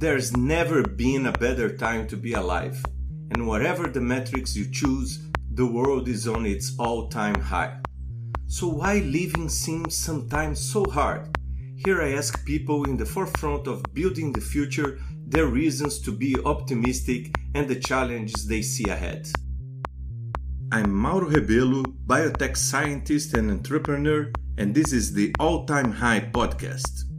There's never been a better time to be alive, and whatever the metrics you choose, the world is on its all time high. So, why living seems sometimes so hard? Here I ask people in the forefront of building the future their reasons to be optimistic and the challenges they see ahead. I'm Mauro Rebelo, biotech scientist and entrepreneur, and this is the All Time High podcast.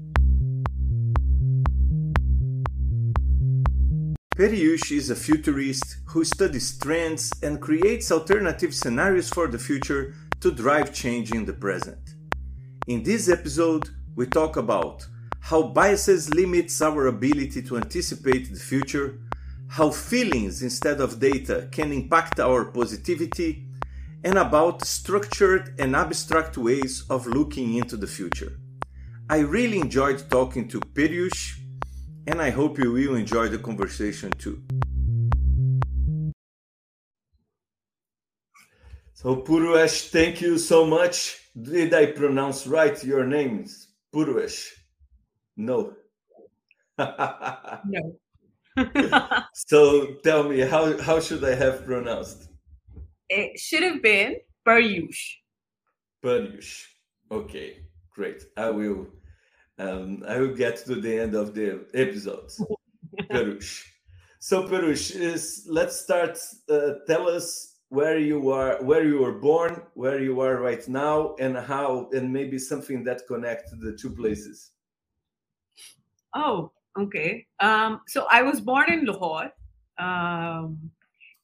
Puruesh is a futurist who studies trends and creates alternative scenarios for the future to drive change in the present. In this episode, we talk about how biases limits our ability to anticipate the future, how feelings instead of data can impact our positivity, and about structured and abstract ways of looking into the future. I really enjoyed talking to Puruesh, and I hope you will enjoy the conversation too. So, Purush, thank you so much. Did I pronounce right your names? Purush. No. no. so tell me, how, how should I have pronounced? It should have been Puruesh. Peryush. Okay, great. I will um, I will get to the end of the episode. Perush. So Perush, is let's start. Uh, tell us where you are, where you were born, where you are right now, and how, and maybe something that connects the two places. Oh, okay. Um, so I was born in Lahore. Um,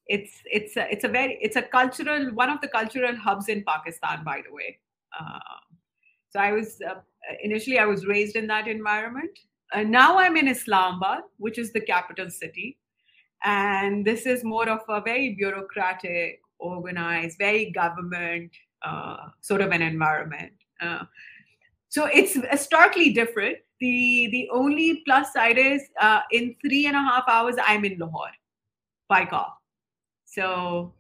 it's it's a, it's a very it's a cultural one of the cultural hubs in Pakistan, by the way. Uh, so I was uh, initially I was raised in that environment. And now I'm in Islamabad, which is the capital city, and this is more of a very bureaucratic, organized, very government uh, sort of an environment. Uh, so it's starkly different the the only plus side is uh, in three and a half hours i'm in lahore by car so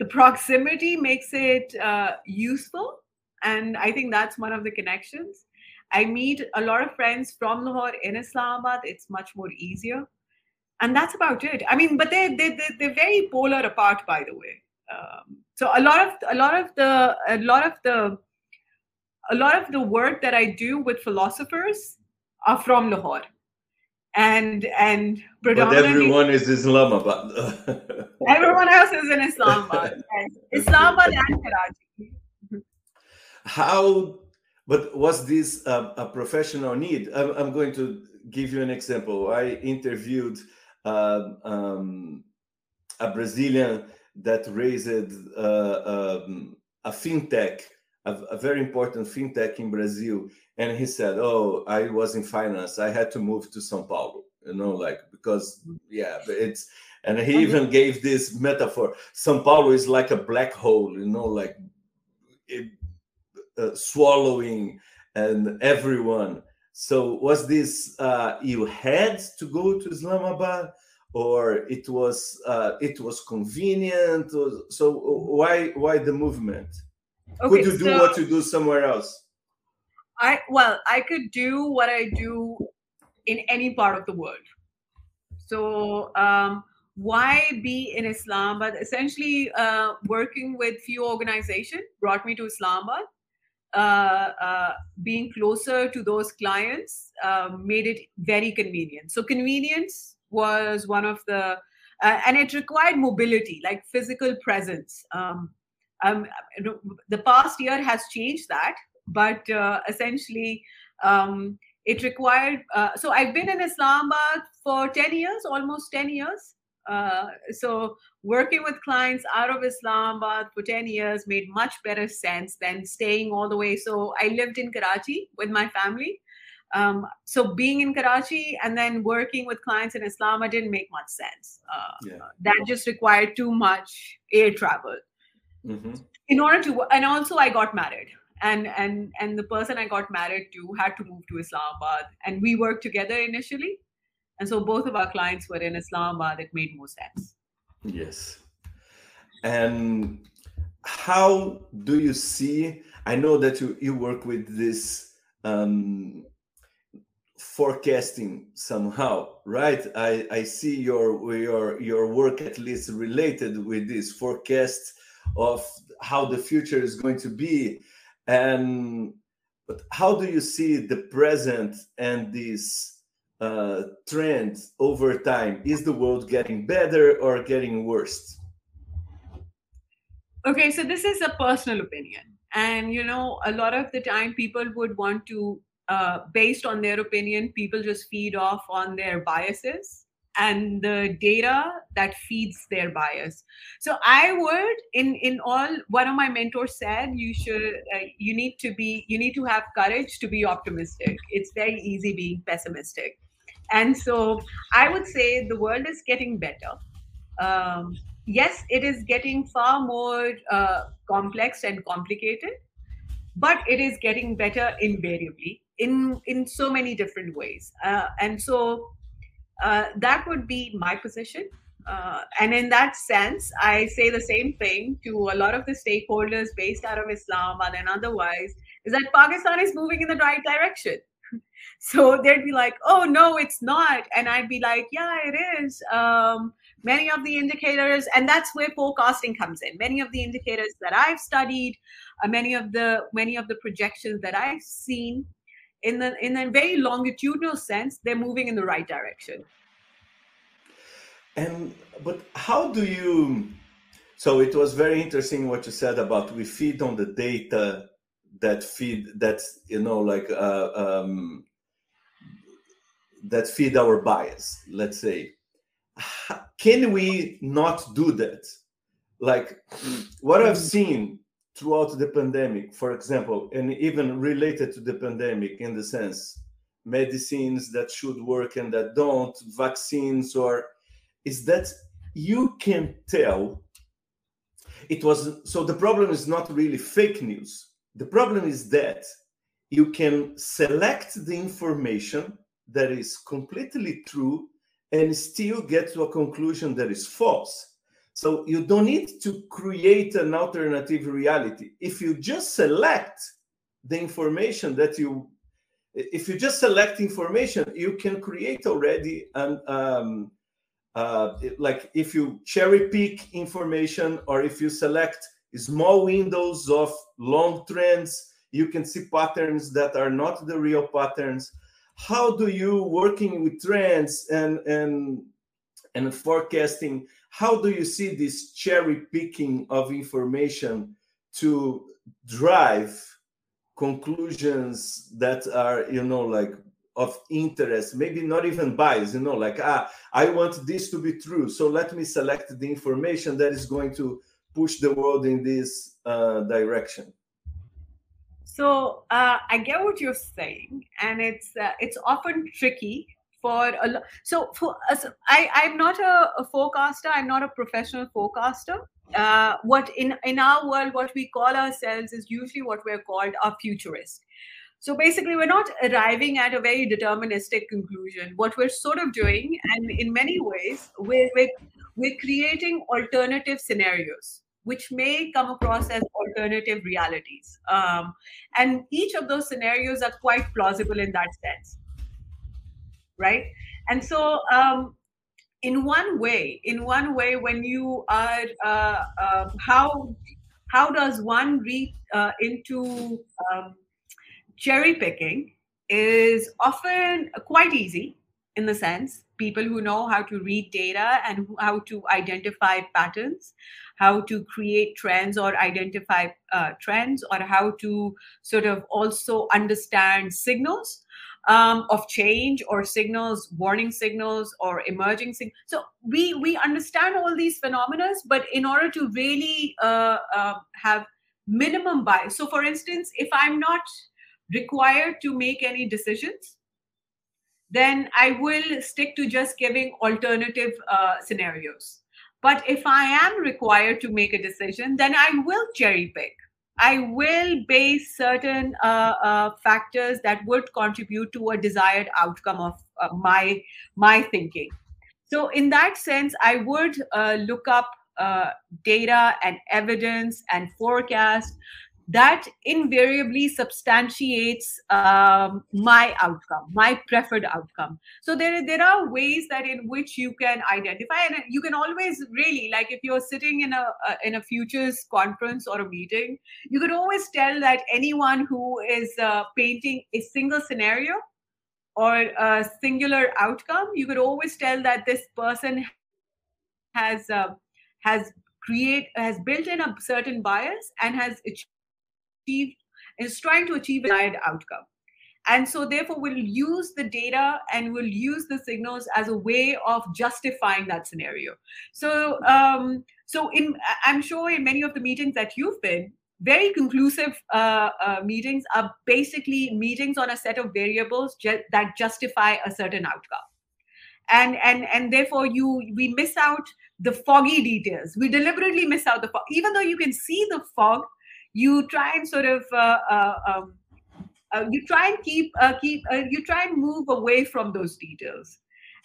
the proximity makes it uh, useful and i think that's one of the connections i meet a lot of friends from lahore in islamabad it's much more easier and that's about it i mean but they they they're very polar apart by the way um, so a lot of a lot of the a lot of the a lot of the work that I do with philosophers are from Lahore. And and predominantly but everyone is Islamabad. everyone else is in Islamabad. Islamabad and Karachi. How but was this a, a professional need? I'm, I'm, going to give you an example. I interviewed uh, um, a Brazilian that raised uh, um, a fintech a, a, very important fintech in Brazil, and he said, "Oh, I was in finance. I had to move to São Paulo. You know, like because yeah, it's." And he even gave this metaphor: São Paulo is like a black hole. You know, like it, swallowing and everyone. So was this uh, you had to go to Islamabad? or it was uh, it was convenient so why why the movement Okay, Could you do so what you do somewhere else? I well, I could do what I do in any part of the world. So um, why be in Islamabad? Essentially, uh, working with few organization brought me to Islamabad. Uh, uh, being closer to those clients uh, made it very convenient. So convenience was one of the, and it required mobility, like physical presence. Um, um, the past year has changed that, but essentially um, it required. Uh, so I've been in Islamabad for 10 years, almost 10 years. Uh, so working with clients out of Islamabad for 10 years made much better sense than staying all the way. So I lived in Karachi with my family. Um, so being in Karachi and then working with clients in Islamabad didn't make much sense. Uh, yeah. That just required too much air travel. Mm-hmm. In order to, and also I got married, and and and the person I got married to had to move to Islamabad, and we worked together initially, and so both of our clients were in Islamabad. It made more sense. Yes, and how do you see? I know that you you work with this um, forecasting somehow, right? I, I see your your your work at least related with this forecast of how the future is going to be, and but how do you see the present and this uh, trend over time? Is the world getting better or getting worse? Okay, so this is a personal opinion. And, you know, a lot of the time people would want to, uh, based on their opinion, people just feed off on their biases and the data that feeds their bias so i would in in all one of my mentors said you should uh, you need to be you need to have courage to be optimistic it's very easy being pessimistic and so I would say the world is getting better. Um, yes, it is getting far more uh, complex and complicated, but it is getting better invariably in in so many different ways. Uh, and so uh, that would be my position. Uh, and in that sense, I say the same thing to a lot of the stakeholders based out of islam and otherwise, is that Pakistan is moving in the right direction so they'd be like oh no it's not. And i'd be like yeah it is. Um, many of the indicators and that's where forecasting comes in. Many of the indicators that i've studied uh, many of the many of the projections that i've seen in the in a very longitudinal sense they're moving in the right direction. And but how do you so it was very interesting what you said about we feed on the data that feed that you know like uh, um, that feed our bias let's say. Can we not do that? Like what i've seen throughout the pandemic for example and even related to the pandemic in the sense medicines that should work and that don't vaccines or is that you can tell it was so the problem is not really fake news the problem is that you can select the information that is completely true and still get to a conclusion that is false. So you don't need to create an alternative reality. If you just select the information that you, if you just select information, you can create already an, um, uh, like if you cherry pick information or if you select small windows of long trends, you can see patterns that are not the real patterns. How do you working with trends and and and forecasting how do you see this cherry picking of information to drive conclusions that are you know like of interest? Maybe not even bias you know like ah i want this to be true so let me select the information that is going to push the world in this uh, direction so uh, I get what you're saying, and it's uh, it's often tricky for a lot. So for us, I I'm not a, a, forecaster. I'm not a professional forecaster. Uh, what in in our world, what we call ourselves is usually what we're called a futurist. So basically, we're not arriving at a very deterministic conclusion. What we're sort of doing, and in many ways, we're, we're, we're creating alternative scenarios which may come across as alternative realities. Um, and each of those scenarios are quite plausible in that sense. Right? And so, um, in one way, in one way, when you are, uh, uh, how how does one read uh, into um, cherry picking is often quite easy in the sense people who know how to read data and how to identify patterns how to create trends or identify uh, trends or how to sort of also understand signals um, of change or signals warning signals or emerging signals so we we understand all these phenomena but in order to really uh, uh, have minimum bias so for instance if i'm not required to make any decisions then i will stick to just giving alternative uh, scenarios but if I am required to make a decision, then I will cherry pick. I will base certain uh, uh, factors that would contribute to a desired outcome of uh, my my thinking. So, in that sense, I would uh, look up uh, data and evidence and forecast that invariably substantiates um, my outcome, my preferred outcome. So there, there are ways that in which you can identify, and you can always really like if you're sitting in a, a in a futures conference or a meeting, you could always tell that anyone who is uh, painting a single scenario or a singular outcome, you could always tell that this person has uh, has create has built in a certain bias and has achieved is trying to achieve a desired outcome. And so therefore we'll use the data and we'll use the signals as a way of justifying that scenario. So um, so in i'm sure in many of the meetings that you've been very conclusive uh, uh, meetings are basically meetings on a set of variables ju- that justify a certain outcome. And and and therefore you we miss out the foggy details. We deliberately miss out the fog even though you can see the fog you try and sort of uh, uh, um, uh, you try and keep keep you try and move away from those details.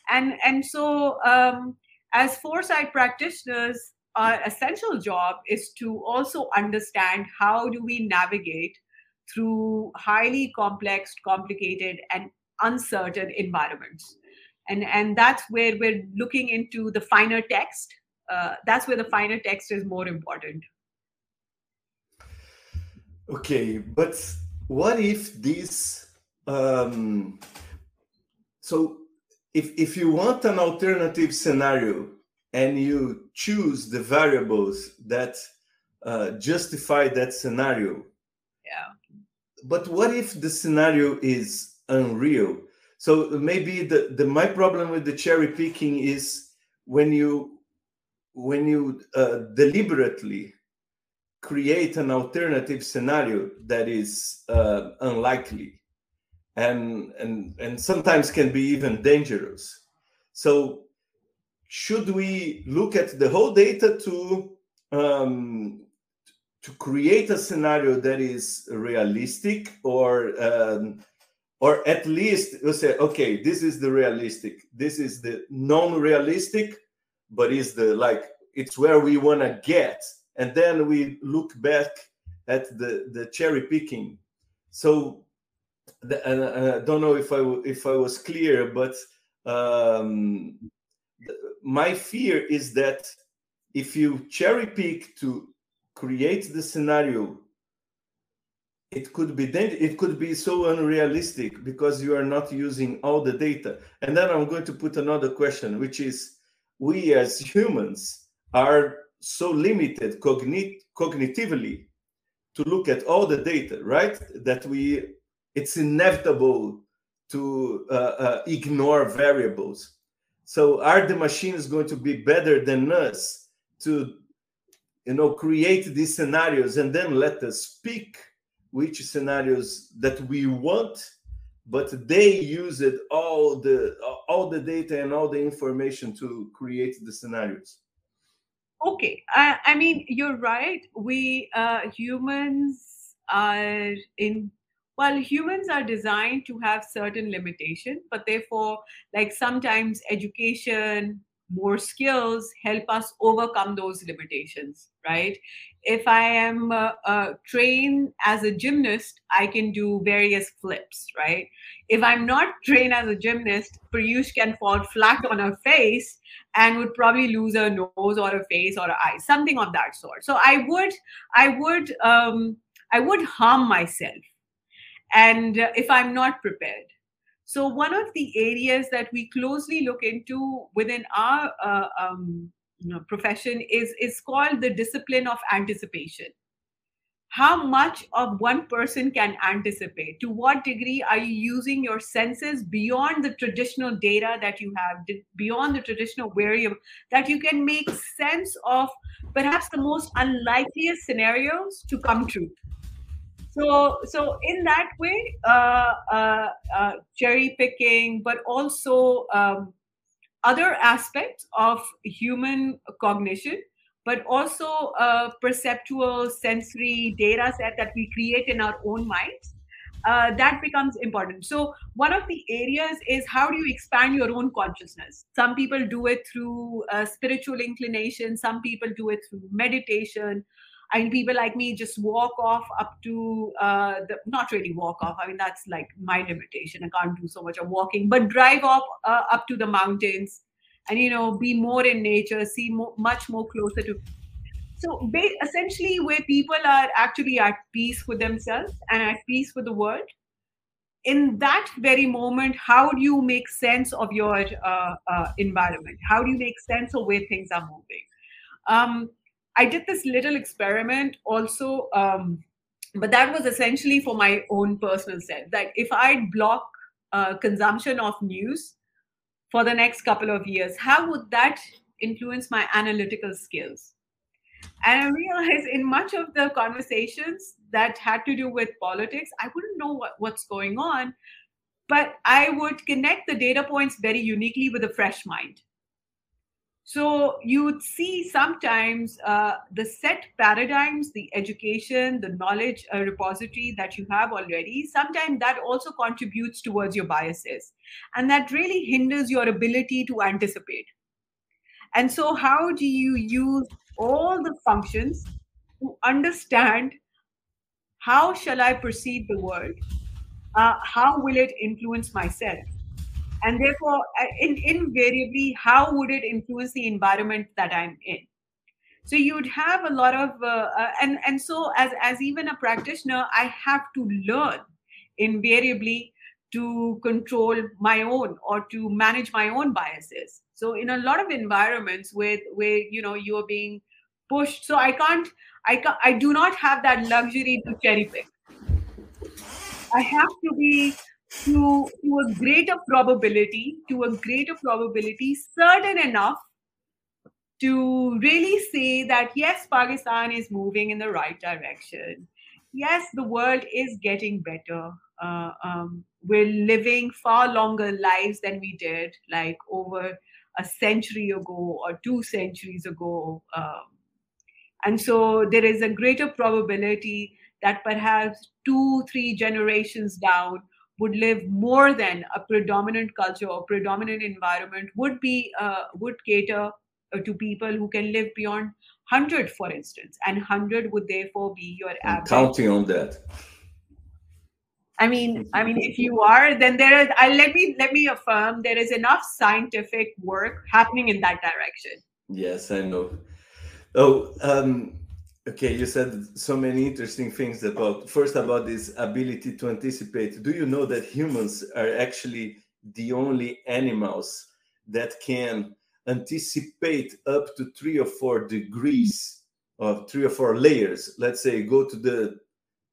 And and so um, as foresight practitioners our essential job is to also understand how do we navigate through highly complex complicated and uncertain environments. And and that's where we're looking into the finer text. Uh, that's where the finer text is more important okay but what if this um, so if if you want an alternative scenario and you choose the variables that uh, justify that scenario yeah. but what if the scenario is unreal? So maybe the, the my problem with the cherry picking is when you when you uh, deliberately create an alternative scenario that is uh, unlikely and and and sometimes can be even dangerous. So should we look at the whole data to um, to create a scenario that is realistic or um, or at least you say okay this is the realistic this is the non-realistic but is the like it's where we want to get and then we look back at the the cherry picking. So the, uh, i don't know if i if i was clear but um, my fear is that if you cherry pick to create the scenario it could be it could be so unrealistic because you are not using all the data. And then i'm going to put another question which is we as humans are so limited cognit- cognitively to look at all the data right? That we it's inevitable to uh, uh, ignore variables. So are the machines going to be better than us to you know create these scenarios and then let us pick which scenarios that we want but they use it all the all the data and all the information to create the scenarios okay i, I mean you're right. We uh, humans are in well humans are designed to have certain limitation but therefore like sometimes education more skills help us overcome those limitations right? If i am uh, uh, trained as a gymnast i can do various flips right? If i'm not trained as a gymnast Puruesh can fall flat on her face and would probably lose a nose or a face or an eye something of that sort. So i would i would um, i would harm myself. And uh, if i'm not prepared. So, one of the areas that we closely look into within our uh, um, you know, profession is, is called the discipline of anticipation. How much of one person can anticipate? To what degree are you using your senses beyond the traditional data that you have, beyond the traditional variable, that you can make sense of perhaps the most unlikeliest scenarios to come true? so so in that way uh, uh, uh, cherry picking but also um, other aspects of human cognition but also a perceptual sensory data set that we create in our own minds uh, that becomes important. So, one of the areas is how do you expand your own consciousness? Some people do it through uh, spiritual inclination, some people do it through meditation, I mean, people like me just walk off up to uh, the not really walk off. I mean, that's like my limitation. I can't do so much of walking, but drive off uh, up to the mountains, and you know, be more in nature, see more, much more closer to. So essentially, where people are actually at peace with themselves and at peace with the world, in that very moment, how do you make sense of your uh, uh, environment? How do you make sense of where things are moving? Um, I did this little experiment also, um, but that was essentially for my own personal self. That if I block uh, consumption of news for the next couple of years, how would that influence my analytical skills? And I realized in much of the conversations that had to do with politics, I wouldn't know what, what's going on, but I would connect the data points very uniquely with a fresh mind. So you would see sometimes uh, the set paradigms, the education, the knowledge uh, repository that you have already, sometimes that also contributes towards your biases. And that really hinders your ability to anticipate. And so, how do you use all the functions to understand how shall I perceive the world? Uh, how will it influence myself? And therefore uh, in, invariably how would it influence the environment that i'm in? So you'd have a lot of uh, uh, and and so as as even a practitioner i have to learn invariably to control my own or to manage my own biases. So in a lot of environments where where you know you are being pushed so i can't i can't, i do not have that luxury to cherry pick. I have to be to, to a greater probability, to a greater probability, certain enough to really say that yes, Pakistan is moving in the right direction. Yes, the world is getting better. Uh, um, we're living far longer lives than we did, like over a century ago or two centuries ago. Um, and so there is a greater probability that perhaps two, three generations down, would live more than a predominant culture or predominant environment would be uh, would cater uh, to people who can live beyond 100 for instance and 100 would therefore be your I'm average counting on that. I mean i mean if you are then there is I, let me let me affirm there is enough scientific work happening in that direction. Yes i know. Oh um Okay, you said so many interesting things about first about this ability to anticipate. Do you know that humans are actually the only animals that can anticipate up to three or four degrees of three or four layers? Let's say go to the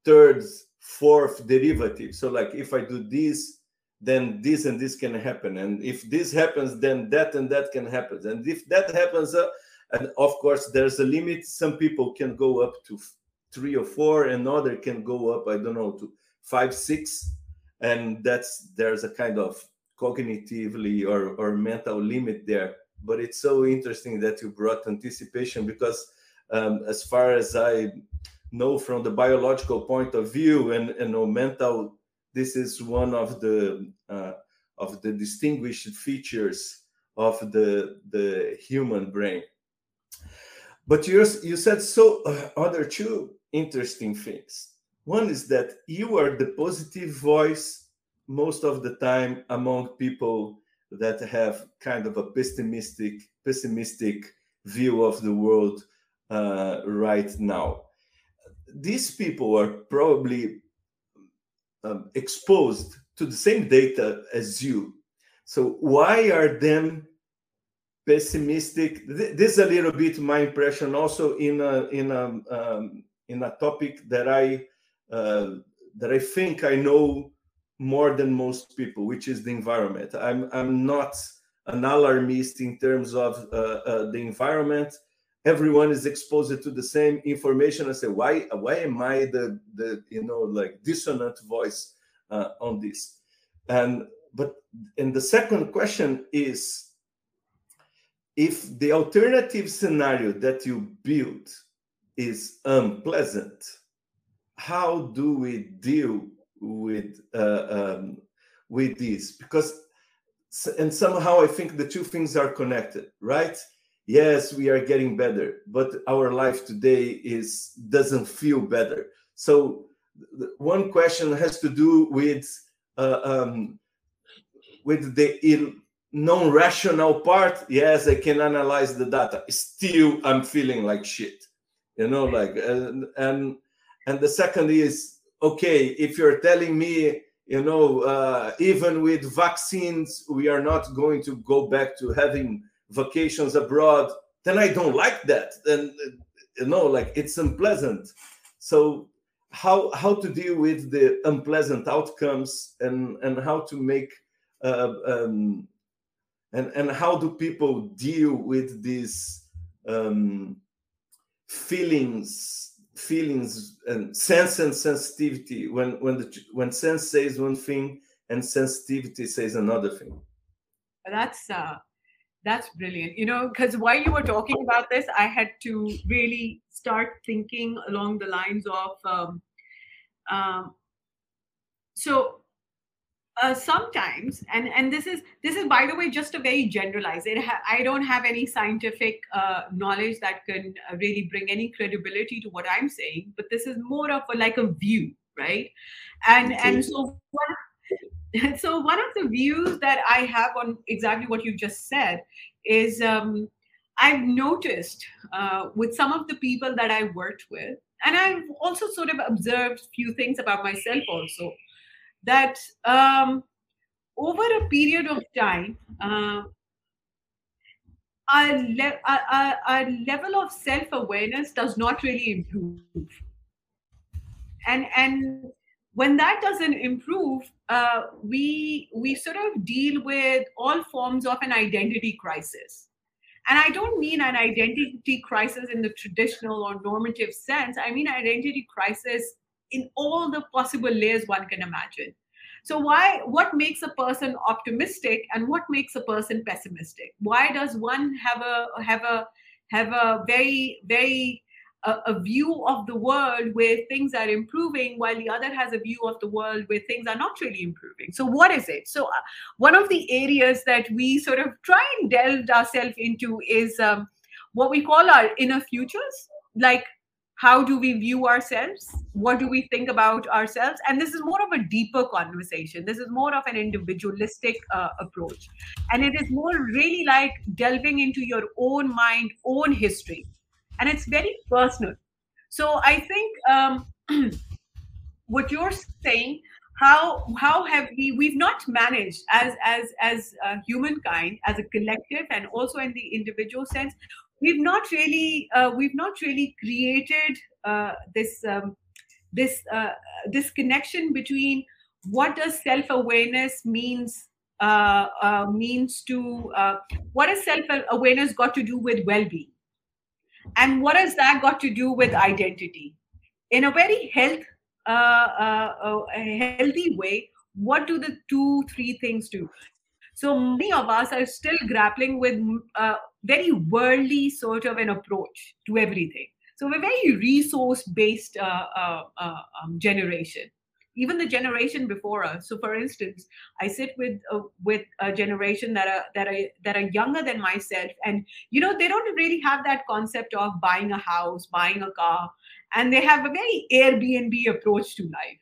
third, fourth derivative. So, like if I do this, then this and this can happen, and if this happens, then that and that can happen, and if that happens, uh, and of course there's a limit. Some people can go up to three or four and other can go up i don't know to five six. And that's there's a kind of cognitively or, or mental limit there. But it's so interesting that you brought anticipation because um, as far as i know from the biological point of view and, and mental this is one of the uh, of the distinguished features of the the human brain but you you said so uh, other two interesting things. One is that you are the positive voice most of the time among people that have kind of a pessimistic pessimistic view of the world uh, right now. These people are probably um, exposed to the same data as you. So why are them pessimistic. This is a little bit my impression also in a in a um, in a topic that I uh, that I think I know more than most people, which is the environment. I'm I'm not an alarmist in terms of uh, uh, the environment. Everyone is exposed to the same information. I say, why why am I the the you know like dissonant voice uh, on this? And but and the second question is if the alternative scenario that you build is unpleasant, how do we deal with uh, um, with this? Because and somehow I think the two things are connected, right? yes we are getting better but our life today is doesn't feel better so one question has to do with uh, um, with the non-rational part yes i can analyze the data. Still i'm feeling like shit you know like and and, and the second is okay if you're telling me you know uh, even with vaccines we are not going to go back to having vacations abroad then i don't like that. Then you know like it's unpleasant. So how how to deal with the unpleasant outcomes and and how to make uh, um, and and how do people deal with these um, feelings feelings and sense and sensitivity when when the when sense says one thing and sensitivity says another thing? That's uh that's brilliant. You know because while you were talking about this i had to really start thinking along the lines of um, um so uh, sometimes and and this is this is by the way just a very generalized ha- i don't have any scientific uh, knowledge that can uh, really bring any credibility to what i'm saying but this is more of a, like a view right? And and so one, so one of the views that i have on exactly what you just said is um, i've noticed uh, with some of the people that i worked with and i've also sort of observed few things about myself also that um, over a period of time, uh, our, le- our, our level of self awareness does not really improve. And, and when that doesn't improve, uh, we, we sort of deal with all forms of an identity crisis. And I don't mean an identity crisis in the traditional or normative sense. I mean identity crisis in all the possible layers one can imagine. So why what makes a person optimistic and what makes a person pessimistic? Why does one have a have a have a very very a, a, view of the world where things are improving while the other has a view of the world where things are not really improving so what is it so uh, one of the areas that we sort of try and delve ourselves into is um, what we call our inner futures like how do we view ourselves? What do we think about ourselves? And this is more of a deeper conversation. This is more of an individualistic uh, approach. And it is more really like delving into your own mind own history. And it's very personal. So i think um, what you're saying how how have we we've not managed as as as uh, humankind as a collective and also in the individual sense we've not really uh, we've not really created uh, this um, this uh, this connection between what does self awareness means uh, uh, means to uh, what has self awareness got to do with well being, and what has that got to do with identity? In a very health healthy way, what do the two three things do? So many of us are still grappling with uh, very worldly sort of an approach to everything. So we're very resource based uh, uh, uh, um, generation. Even the generation before us. So, for instance, I sit with uh, with a generation that are that are that are younger than myself, and you know they don't really have that concept of buying a house, buying a car, and they have a very Airbnb approach to life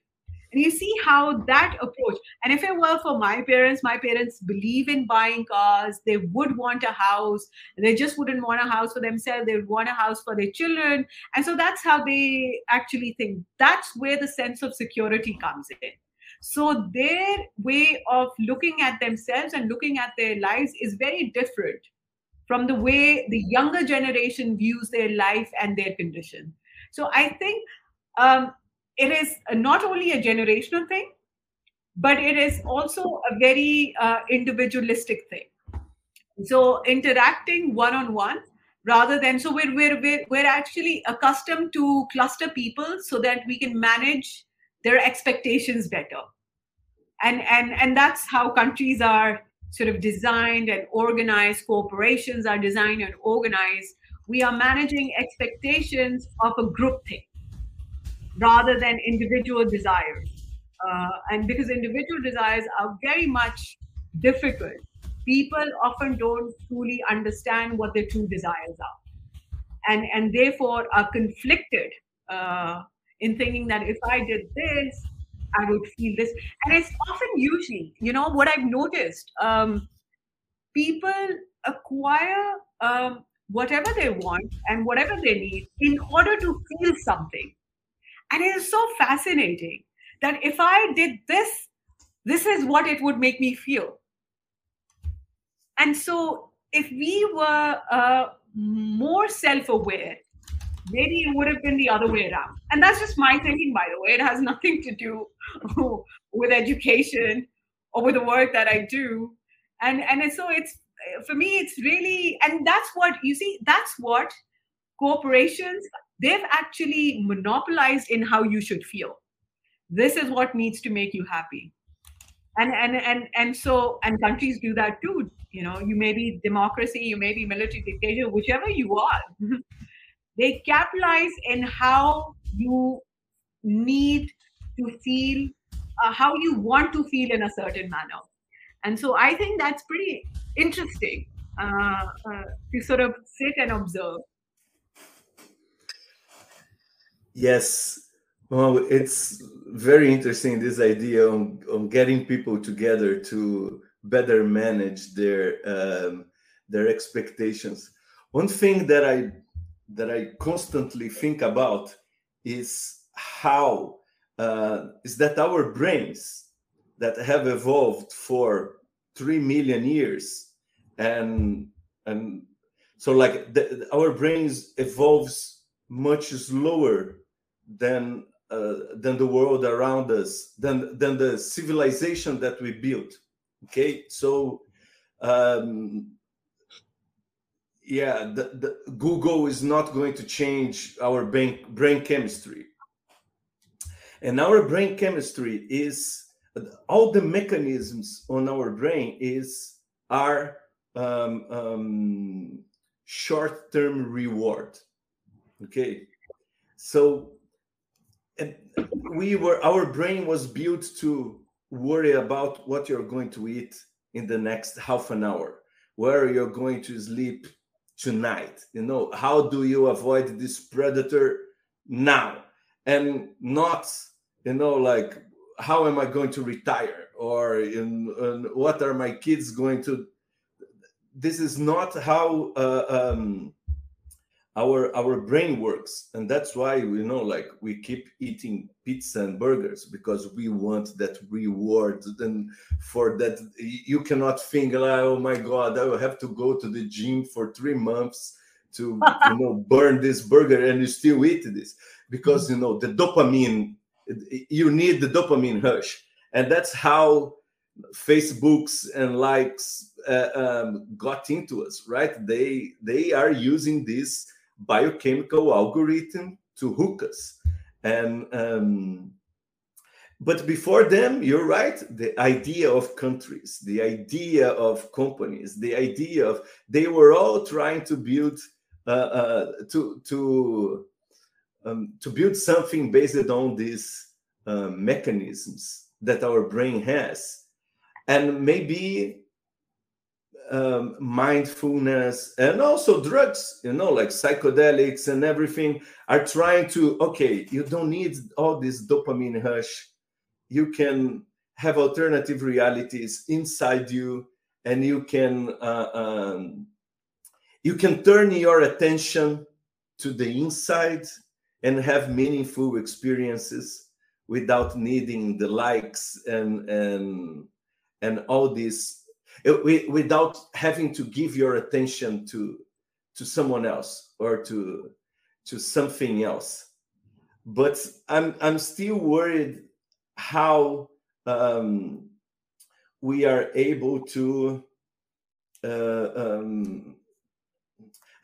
and you see how that approach and if it were for my parents my parents believe in buying cars. They would want a house. They just wouldn't want a house for themselves. They would want a house for their children. And so that's how they actually think. That's where the sense of security comes in. So their way of looking at themselves and looking at their lives is very different from the way the younger generation views their life and their condition. So i think um, it is not only a generational thing, but it is also a very uh, individualistic thing. So interacting one on one rather than so we're, we're we're we're actually accustomed to cluster people so that we can manage their expectations better. And and and that's how countries are sort of designed and organized. Corporations are designed and organized. We are managing expectations of a group thing rather than individual desires. Uh, and because individual desires are very much difficult people often don't truly understand what their true desires are. And and therefore are conflicted uh, in thinking that if i did this i would feel this. And it's often usually you know what i've noticed um, people acquire um, whatever they want and whatever they need in order to feel something and it is so fascinating that if i did this this is what it would make me feel and so, if we were uh, more self aware, maybe it would have been the other way around. And that's just my thinking, by the way. It has nothing to do with education or with the work that I do. And and so it's for me, it's really and that's what you see. That's what corporations they've actually monopolized in how you should feel. This is what needs to make you happy. And and and and so and countries do that too. You know you may be democracy you may be military dictator whichever you are. They capitalize in how you need to feel uh, how you want to feel in a certain manner. And so i think that's pretty interesting uh, uh, to sort of sit and observe yes well, it's very interesting this idea on, on getting people together to better manage their um, their expectations. One thing that I that I constantly think about is how uh, is that our brains that have evolved for three million years and and so like the, our brains evolves much slower than uh, than the world around us, than than the civilization that we built. Okay, so um, yeah, the, the Google is not going to change our brain brain chemistry, and our brain chemistry is all the mechanisms on our brain is are um, um, short-term reward. Okay, so we were our brain was built to worry about what you're going to eat in the next half an hour where you're going to sleep tonight. You know how do you avoid this predator now? And not you know like how am i going to retire? Or in, in what are my kids going to this is not how uh, um, our our brain works. And that's why you know like we keep eating pizza and burgers because we want that reward. And for that you cannot think like oh my god i will have to go to the gym for three months to you know burn this burger and you still eat this. Because you know the dopamine you need the dopamine rush. And that's how facebooks and likes uh, um, got into us right? They they are using this biochemical algorithm to hook us. And um, but before them, you're right. The idea of countries, the idea of companies, the idea of they were all trying to build uh, uh, to to um, to build something based on these uh, mechanisms that our brain has, and maybe um, mindfulness and also drugs you know like psychedelics and everything are trying to okay you don't need all this dopamine rush. You can have alternative realities inside you and you can uh, um, you can turn your attention to the inside and have meaningful experiences without needing the likes and and and all these without having to give your attention to to someone else or to to something else. But i'm i'm still worried how um, we are able to uh, um,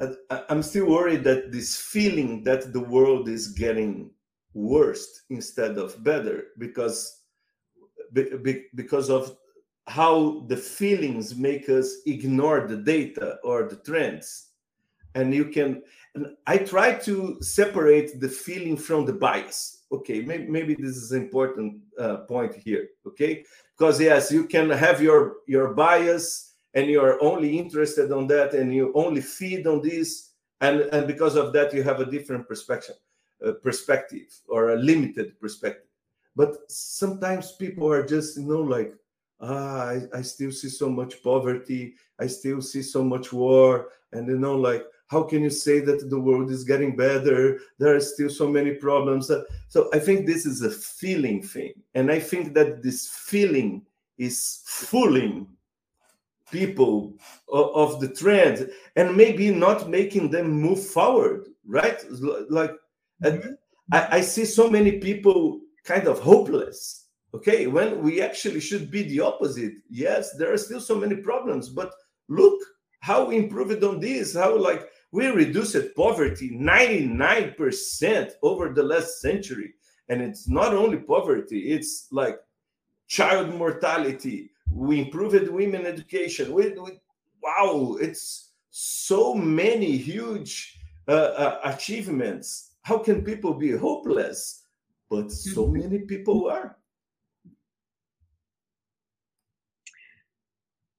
I, i'm still worried that this feeling that the world is getting worse instead of better because because of how the feelings make us ignore the data or the trends. And you can and i try to separate the feeling from the bias. Okay maybe, maybe this is important uh, point here okay? Because yes you can have your your bias and you are only interested on that and you only feed on this and and because of that you have a different perspective uh, perspective or a limited perspective. But sometimes people are just you know like ah I, I still see so much poverty. I still see so much war. And you know like how can you say that the world is getting better? There are still so many problems. So i think this is a feeling thing. And i think that this feeling is fooling people of the trend and maybe not making them move forward right? Like mm-hmm. I, I see so many people kind of hopeless okay when we actually should be the opposite. Yes there are still so many problems but look how we improved on this how like we reduced poverty 99% over the last century. And it's not only poverty it's like child mortality. We improved women education. We, we wow it's so many huge uh, uh, achievements. How can people be hopeless? But so mm-hmm. many people are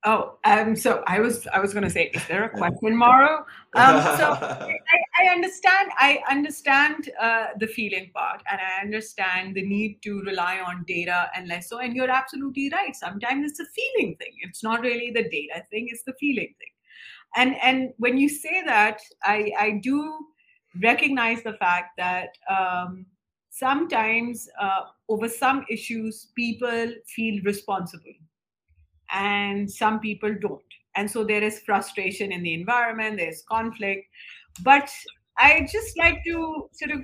Oh, um, so I was I was going to say, is there a question, Mauro? Um, so I, I, understand I understand uh, the feeling part, and I understand the need to rely on data and less so. And you're absolutely right. Sometimes it's a feeling thing. It's not really the data thing; it's the feeling thing. And and when you say that, I I do recognize the fact that um, sometimes uh, over some issues people feel responsible and some people don't. And so there is frustration in the environment, there's conflict. But I just like to sort of,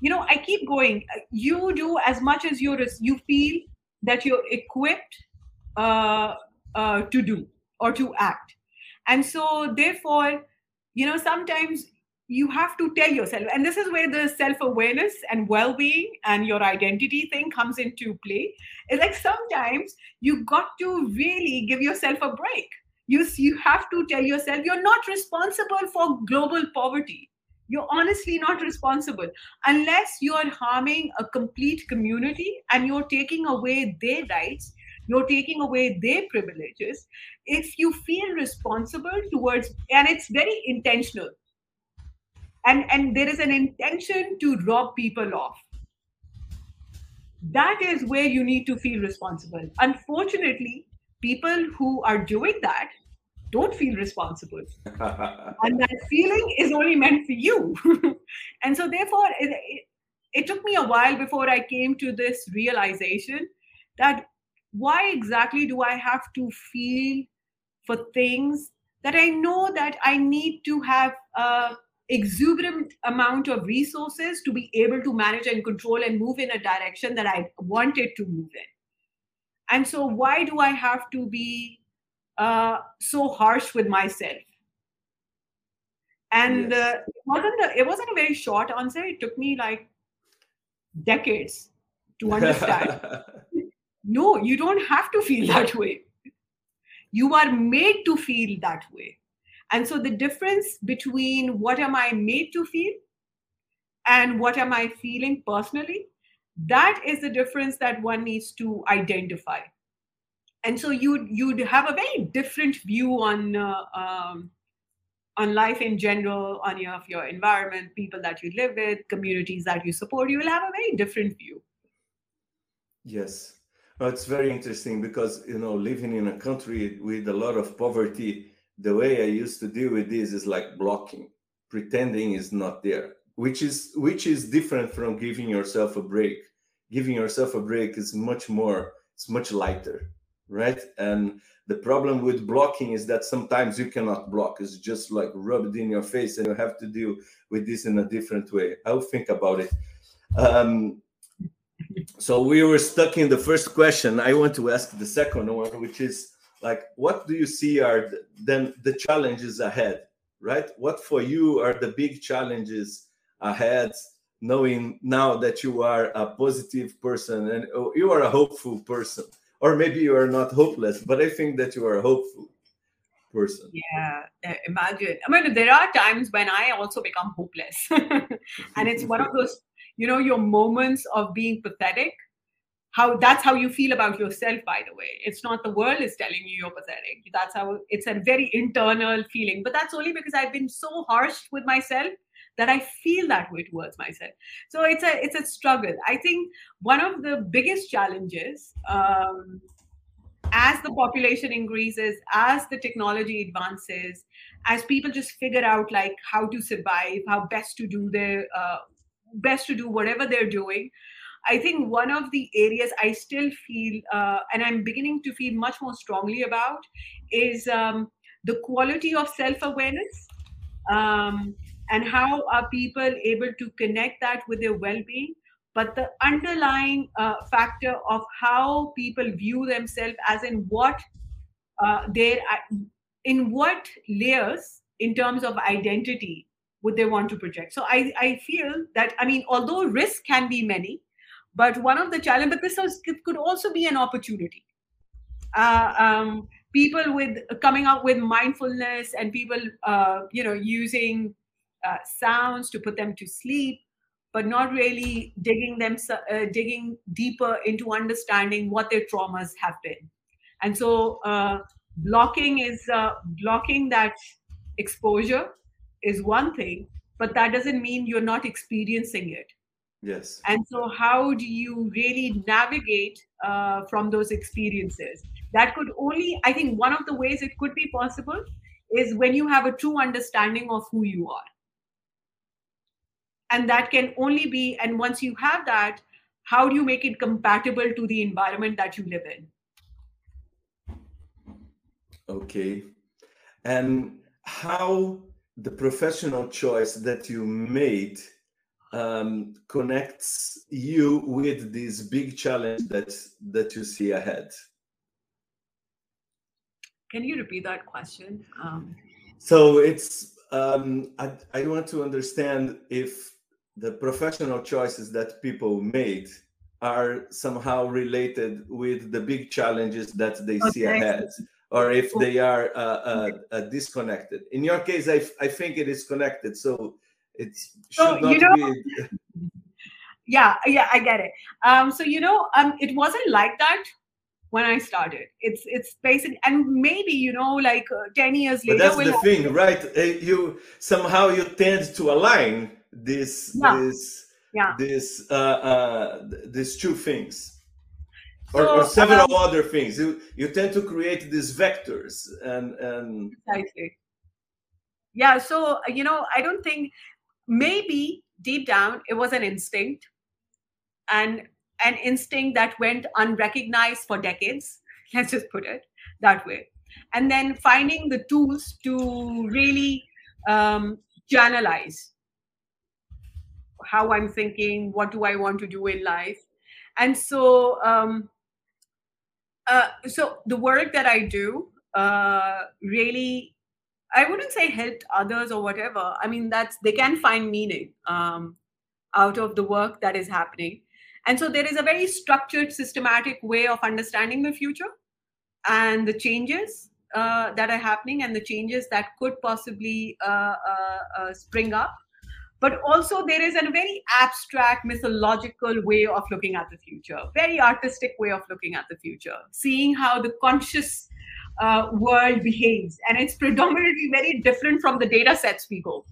you know, I keep going. You do as much as you're, you feel that you're equipped uh, uh, to do or to act. And so therefore, you know, sometimes you have to tell yourself and this is where the self-awareness and well-being and your identity thing comes into play it's like sometimes you got to really give yourself a break. You you have to tell yourself you're not responsible for global poverty. You're honestly not responsible unless you are harming a complete community and you're taking away their rights you're taking away their privileges. If you feel responsible towards and it's very intentional and and there is an intention to rob people off that is where you need to feel responsible. Unfortunately people who are doing that don't feel responsible. And that feeling is only meant for you. And so therefore it, it, it took me a while before i came to this realization that why exactly do i have to feel for things that i know that i need to have uh, exuberant amount of resources to be able to manage and control and move in a direction that I wanted to move in. And so, why do I have to be uh, so harsh with myself? And yes. uh, it wasn't a, it wasn't a very short answer. It took me like decades to understand. no, you don't have to feel that way. You are made to feel that way. And so the difference between what am I made to feel and what am I feeling personally, that is the difference that one needs to identify. And so you'd you'd have a very different view on uh, um, on life in general, on your your environment, people that you live with, communities that you support. You will have a very different view. Yes, well, it's very interesting because you know living in a country with a lot of poverty the way I used to deal with this is like blocking, pretending is not there, which is which is different from giving yourself a break. Giving yourself a break is much more, it's much lighter, right? And the problem with blocking is that sometimes you cannot block. It's just like rubbed in your face, and you have to deal with this in a different way. I'll think about it. Um, so we were stuck in the first question. I want to ask the second one, which is like what do you see are then the challenges ahead right? What for you are the big challenges ahead knowing now that you are a positive person and oh, you are a hopeful person? Or maybe you are not hopeless but i think that you are a hopeful person. Yeah eh, imagine i mean there are times when i also become hopeless. And it's one of those you know your moments of being pathetic how that's how you feel about yourself by the way. It's not the world is telling you you're pathetic. That's how it's a very internal feeling. But that's only because i've been so harsh with myself that i feel that way towards myself. So it's a it's a struggle. I think one of the biggest challenges um, as the population increases as the technology advances as people just figure out like how to survive how best to do their uh, best to do whatever they're doing I think one of the areas I still feel, uh, and I'm beginning to feel much more strongly about, is um, the quality of self awareness um, and how are people able to connect that with their well being. But the underlying uh, factor of how people view themselves, as in what uh, their, in what layers in terms of identity would they want to project. So I, I feel that, I mean, although risk can be many, but one of the challenge, but this was, could also be an opportunity. Uh, um, people with coming up with mindfulness and people, uh, you know, using uh, sounds to put them to sleep, but not really digging them, uh, digging deeper into understanding what their traumas have been. And so, uh, blocking is uh, blocking that exposure is one thing, but that doesn't mean you're not experiencing it Yes. And so, how do you really navigate uh, from those experiences? That could only, I think, one of the ways it could be possible is when you have a true understanding of who you are. And that can only be, and once you have that, how do you make it compatible to the environment that you live in? Okay. And how the professional choice that you made um, connects you with this big challenge that that you see ahead. Can you repeat that question? Um, so it's um, I, I want to understand if the professional choices that people made are somehow related with the big challenges that they okay. see ahead or if they are uh, uh, uh, disconnected. In your case I, I think it is connected. So it's so you know be... yeah yeah i get it. Um so you know um it wasn't like that when i started. It's it's basic and maybe you know like uh, 10 years later but that's the thing right? Uh, you somehow you tend to align this yeah. this yeah. this uh uh these two things. Or, or several um, other things. You you tend to create these vectors and and exactly. Yeah so you know i don't think maybe deep down it was an instinct and an instinct that went unrecognized for decades let's just put it that way. And then finding the tools to really um, channelize how i'm thinking what do i want to do in life. And so um, uh, so the work that i do uh, really I wouldn't say helped others or whatever. I mean, that's they can find meaning um, out of the work that is happening. And so there is a very structured, systematic way of understanding the future and the changes uh, that are happening and the changes that could possibly uh, uh, uh spring up. But also, there is a very abstract, mythological way of looking at the future, very artistic way of looking at the future, seeing how the conscious uh, world behaves, and it's predominantly very different from the data sets we go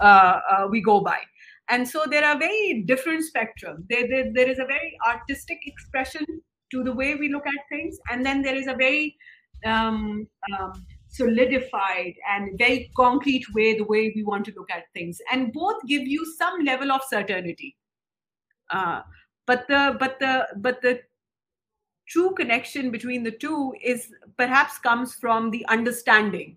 uh, uh, we go by. And so there are very different spectrum. There, there, there is a very artistic expression to the way we look at things, and then there is a very um, um, solidified and very concrete way the way we want to look at things, and both give you some level of certainty. Uh, but the but the but the true connection between the two is perhaps comes from the understanding.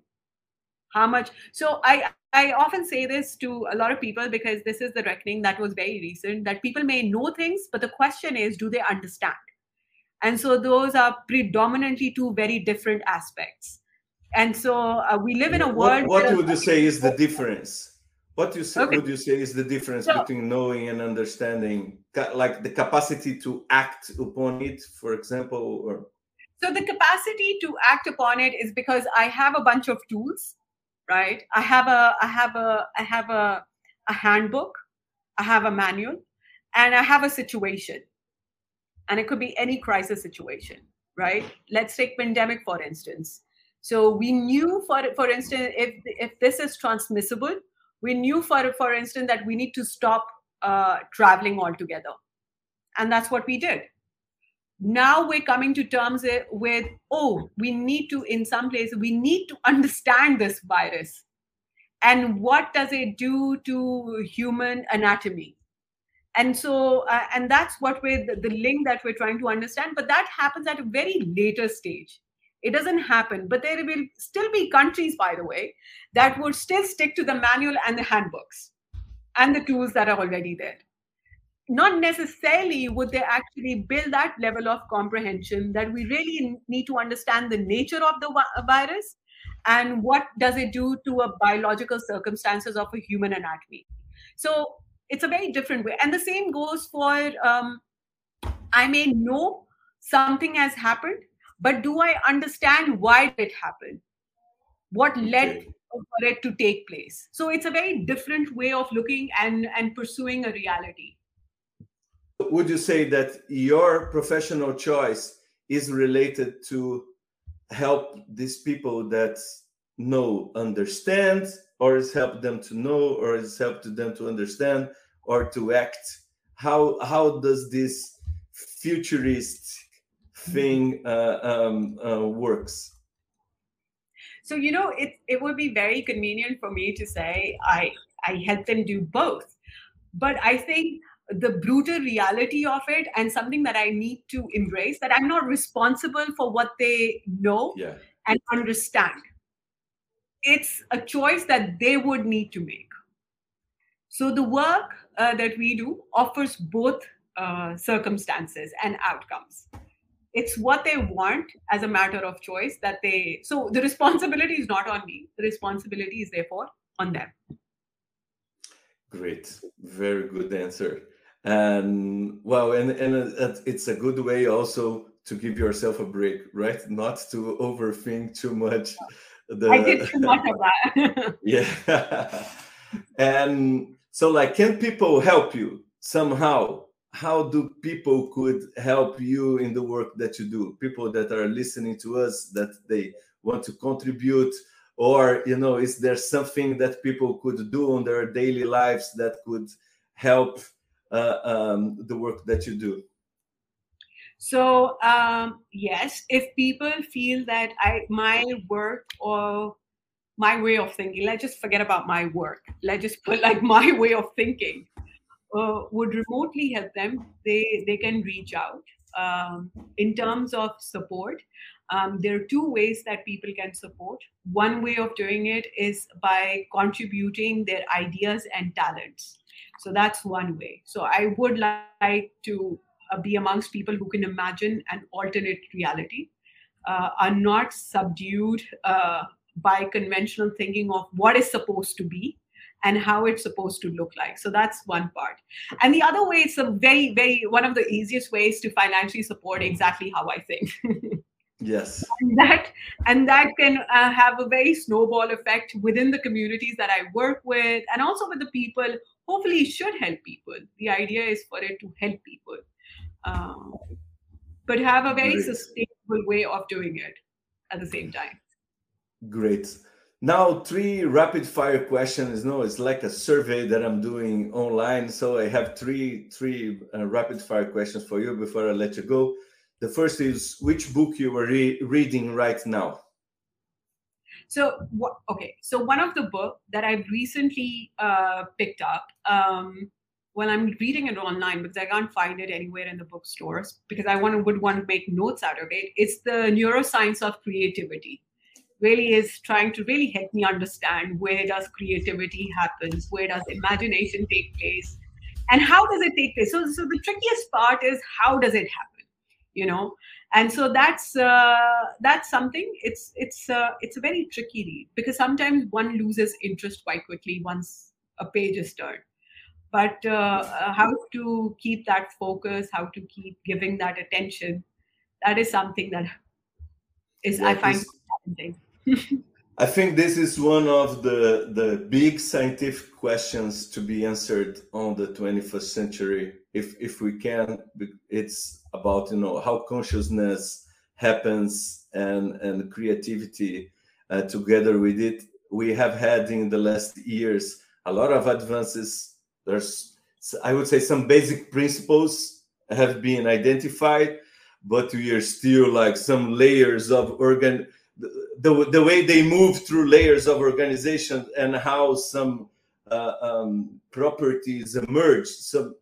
How much so i i often say this to a lot of people because this is the reckoning that was very recent that people may know things but the question is do they understand? And so those are predominantly two very different aspects. And so uh, we live in a world what, what would you say is the difference what you say, okay. would you say is the difference so, between knowing and understanding, like the capacity to act upon it, for example, or? So the capacity to act upon it is because I have a bunch of tools, right? I have a, I have a, I have a, a handbook, I have a manual, and I have a situation. and it could be any crisis situation, right? Let's take pandemic for instance. So we knew, for for instance, if if this is transmissible, we knew for for instance that we need to stop uh, traveling altogether, and that's what we did. Now we're coming to terms with oh, we need to in some places we need to understand this virus, and what does it do to human anatomy? and so uh, and that's what we're the, the link that we're trying to understand but that happens at a very later stage it doesn't happen. But there will still be countries, by the way, that would still stick to the manual and the handbooks and the tools that are already there. Not necessarily would they actually build that level of comprehension that we really need to understand the nature of the virus and what does it do to a biological circumstances of a human anatomy. So it's a very different way. And the same goes for um, I may know something has happened, but do i understand why it happened what led for it to take place? So it's a very different way of looking and and pursuing a reality. Would you say that your professional choice is related to help these people that know understand or is help them to know or is help to them to understand or to act? How how does this futurist thing uh, um, uh, works? So you know, it it would be very convenient for me to say I I help them do both, but I think the brutal reality of it and something that I need to embrace that I'm not responsible for what they know yeah. and understand. It's a choice that they would need to make. So the work uh, that we do offers both uh, circumstances and outcomes it's what they want as a matter of choice that they so the responsibility is not on me. The responsibility is therefore on them. Great. Very good answer. Um, and well and and uh, it's a good way also to give yourself a break right? Not to overthink too much the, i did too much of that. Yeah. And um, so like can people help you somehow how do people could help you in the work that you do? People that are listening to us that they want to contribute or you know is there something that people could do on their daily lives that could help uh, um, the work that you do? So um, yes if people feel that i my work or my way of thinking let's just forget about my work. Let's just put like my way of thinking uh, would remotely help them, they they can reach out. Um, in terms of support, um, there are two ways that people can support. One way of doing it is by contributing their ideas and talents. So that's one way. So I would like to uh, be amongst people who can imagine an alternate reality, uh, are not subdued uh, by conventional thinking of what is supposed to be, and how it's supposed to look like. So that's one part. And the other way, it's a very, very one of the easiest ways to financially support exactly how I think. yes. And that and that can uh, have a very snowball effect within the communities that I work with, and also with the people. Hopefully, it should help people. The idea is for it to help people, um, but have a very Great. sustainable way of doing it at the same time. Great. Now, three rapid fire questions. No, it's like a survey that I'm doing online. So I have three three uh, rapid fire questions for you before I let you go. The first is which book you are re reading right now. So what? Okay, so one of the book that I've recently uh, picked up. Um, well, I'm reading it online because I can't find it anywhere in the bookstores because I want would want to make notes out of it. It's the neuroscience of creativity really is trying to really help me understand where does creativity happens where does imagination take place and how does it take place? So, so the trickiest part is how does it happen you know? And so that's uh, that's something it's it's uh, it's a very tricky read because sometimes one loses interest quite quickly once a page is turned. But uh, uh how to keep that focus how to keep giving that attention that is something that is i find challenging I think this is one of the, the big scientific questions to be answered on the 21st century. If, if we can, it's about, you know, how consciousness happens and, and creativity uh, together with it. We have had in the last years a lot of advances. There's, I would say, some basic principles have been identified, but we are still like some layers of organ the, the way they move through layers of organization and how some uh, um, properties emerge. Some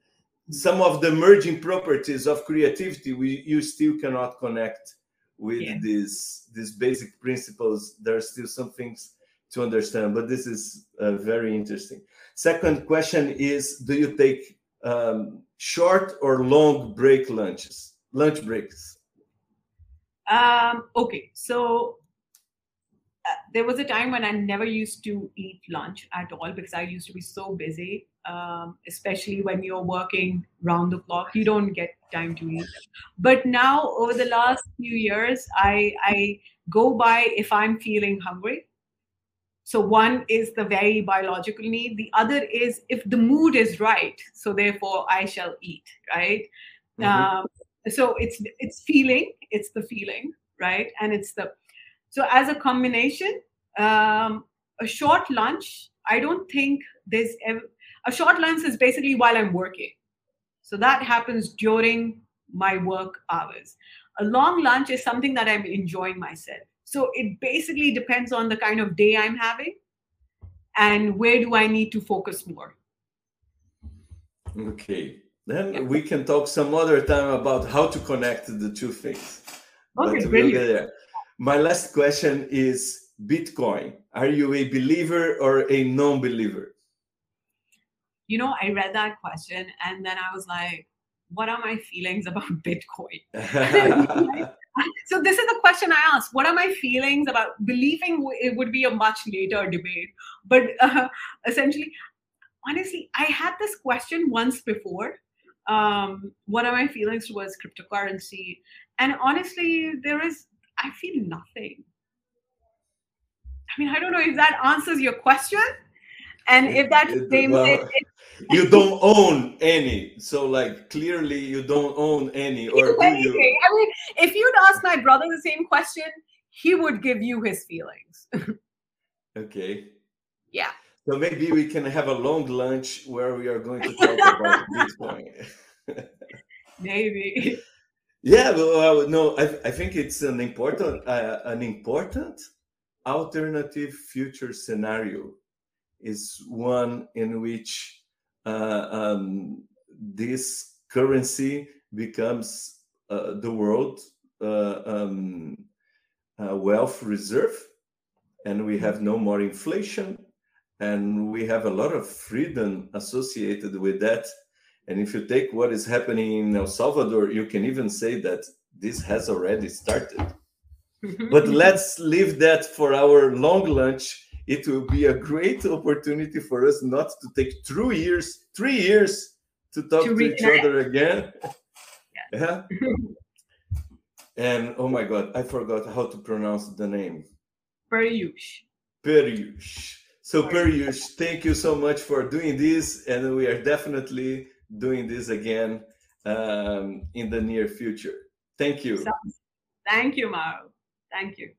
some of the merging properties of creativity we you still cannot connect with yeah. these these basic principles. There are still some things to understand, but this is uh, very interesting. Second question is: Do you take um, short or long break lunches? Lunch breaks. Um, okay, so there was a time when I never used to eat lunch at all because I used to be so busy. Um, especially when you're working round the clock, you don't get time to eat. But now, over the last few years, I I go by if I'm feeling hungry. So one is the very biological need. The other is if the mood is right. So therefore, I shall eat. Right. Mm-hmm. Um, so it's it's feeling. It's the feeling. Right. And it's the so as a combination, um, a short lunch, I don't think there's ever, a short lunch is basically while I'm working. So that happens during my work hours. A long lunch is something that I'm enjoying myself. So it basically depends on the kind of day I'm having and where do I need to focus more. Okay. Then yeah. we can talk some other time about how to connect the two things. Okay, but we'll get there. My last question is Bitcoin. Are you a believer or a non believer? You know, I read that question and then I was like, what are my feelings about Bitcoin? so this is the question I asked. What are my feelings about believing it would be a much later debate? But uh, essentially, honestly, I had this question once before. Um, what are my feelings towards cryptocurrency? And honestly, there is I feel nothing. I mean, I don't know if that answers your question. And if that's the same well, thing, you don't own any. So, like, clearly, you don't own any. Or do you? I mean, if you'd ask my brother the same question, he would give you his feelings. okay. Yeah. So maybe we can have a long lunch where we are going to talk about Bitcoin. maybe. Yeah, well, no, I, I think it's an important uh, an important alternative future scenario is one in which uh, um, this currency becomes uh, the world uh, um, uh, wealth reserve, and we have no more inflation, and we have a lot of freedom associated with that and if you take what is happening in El Salvador, you can even say that this has already started. but let's leave that for our long lunch. It will be a great opportunity for us not to take three years, three years to talk to, to each other again. yeah. and oh my God, I forgot how to pronounce the name. Periush. Periush. So Periush, thank you so much for doing this, and we are definitely doing this again um, in the near future. Thank you. Thank you, Maro. Thank you.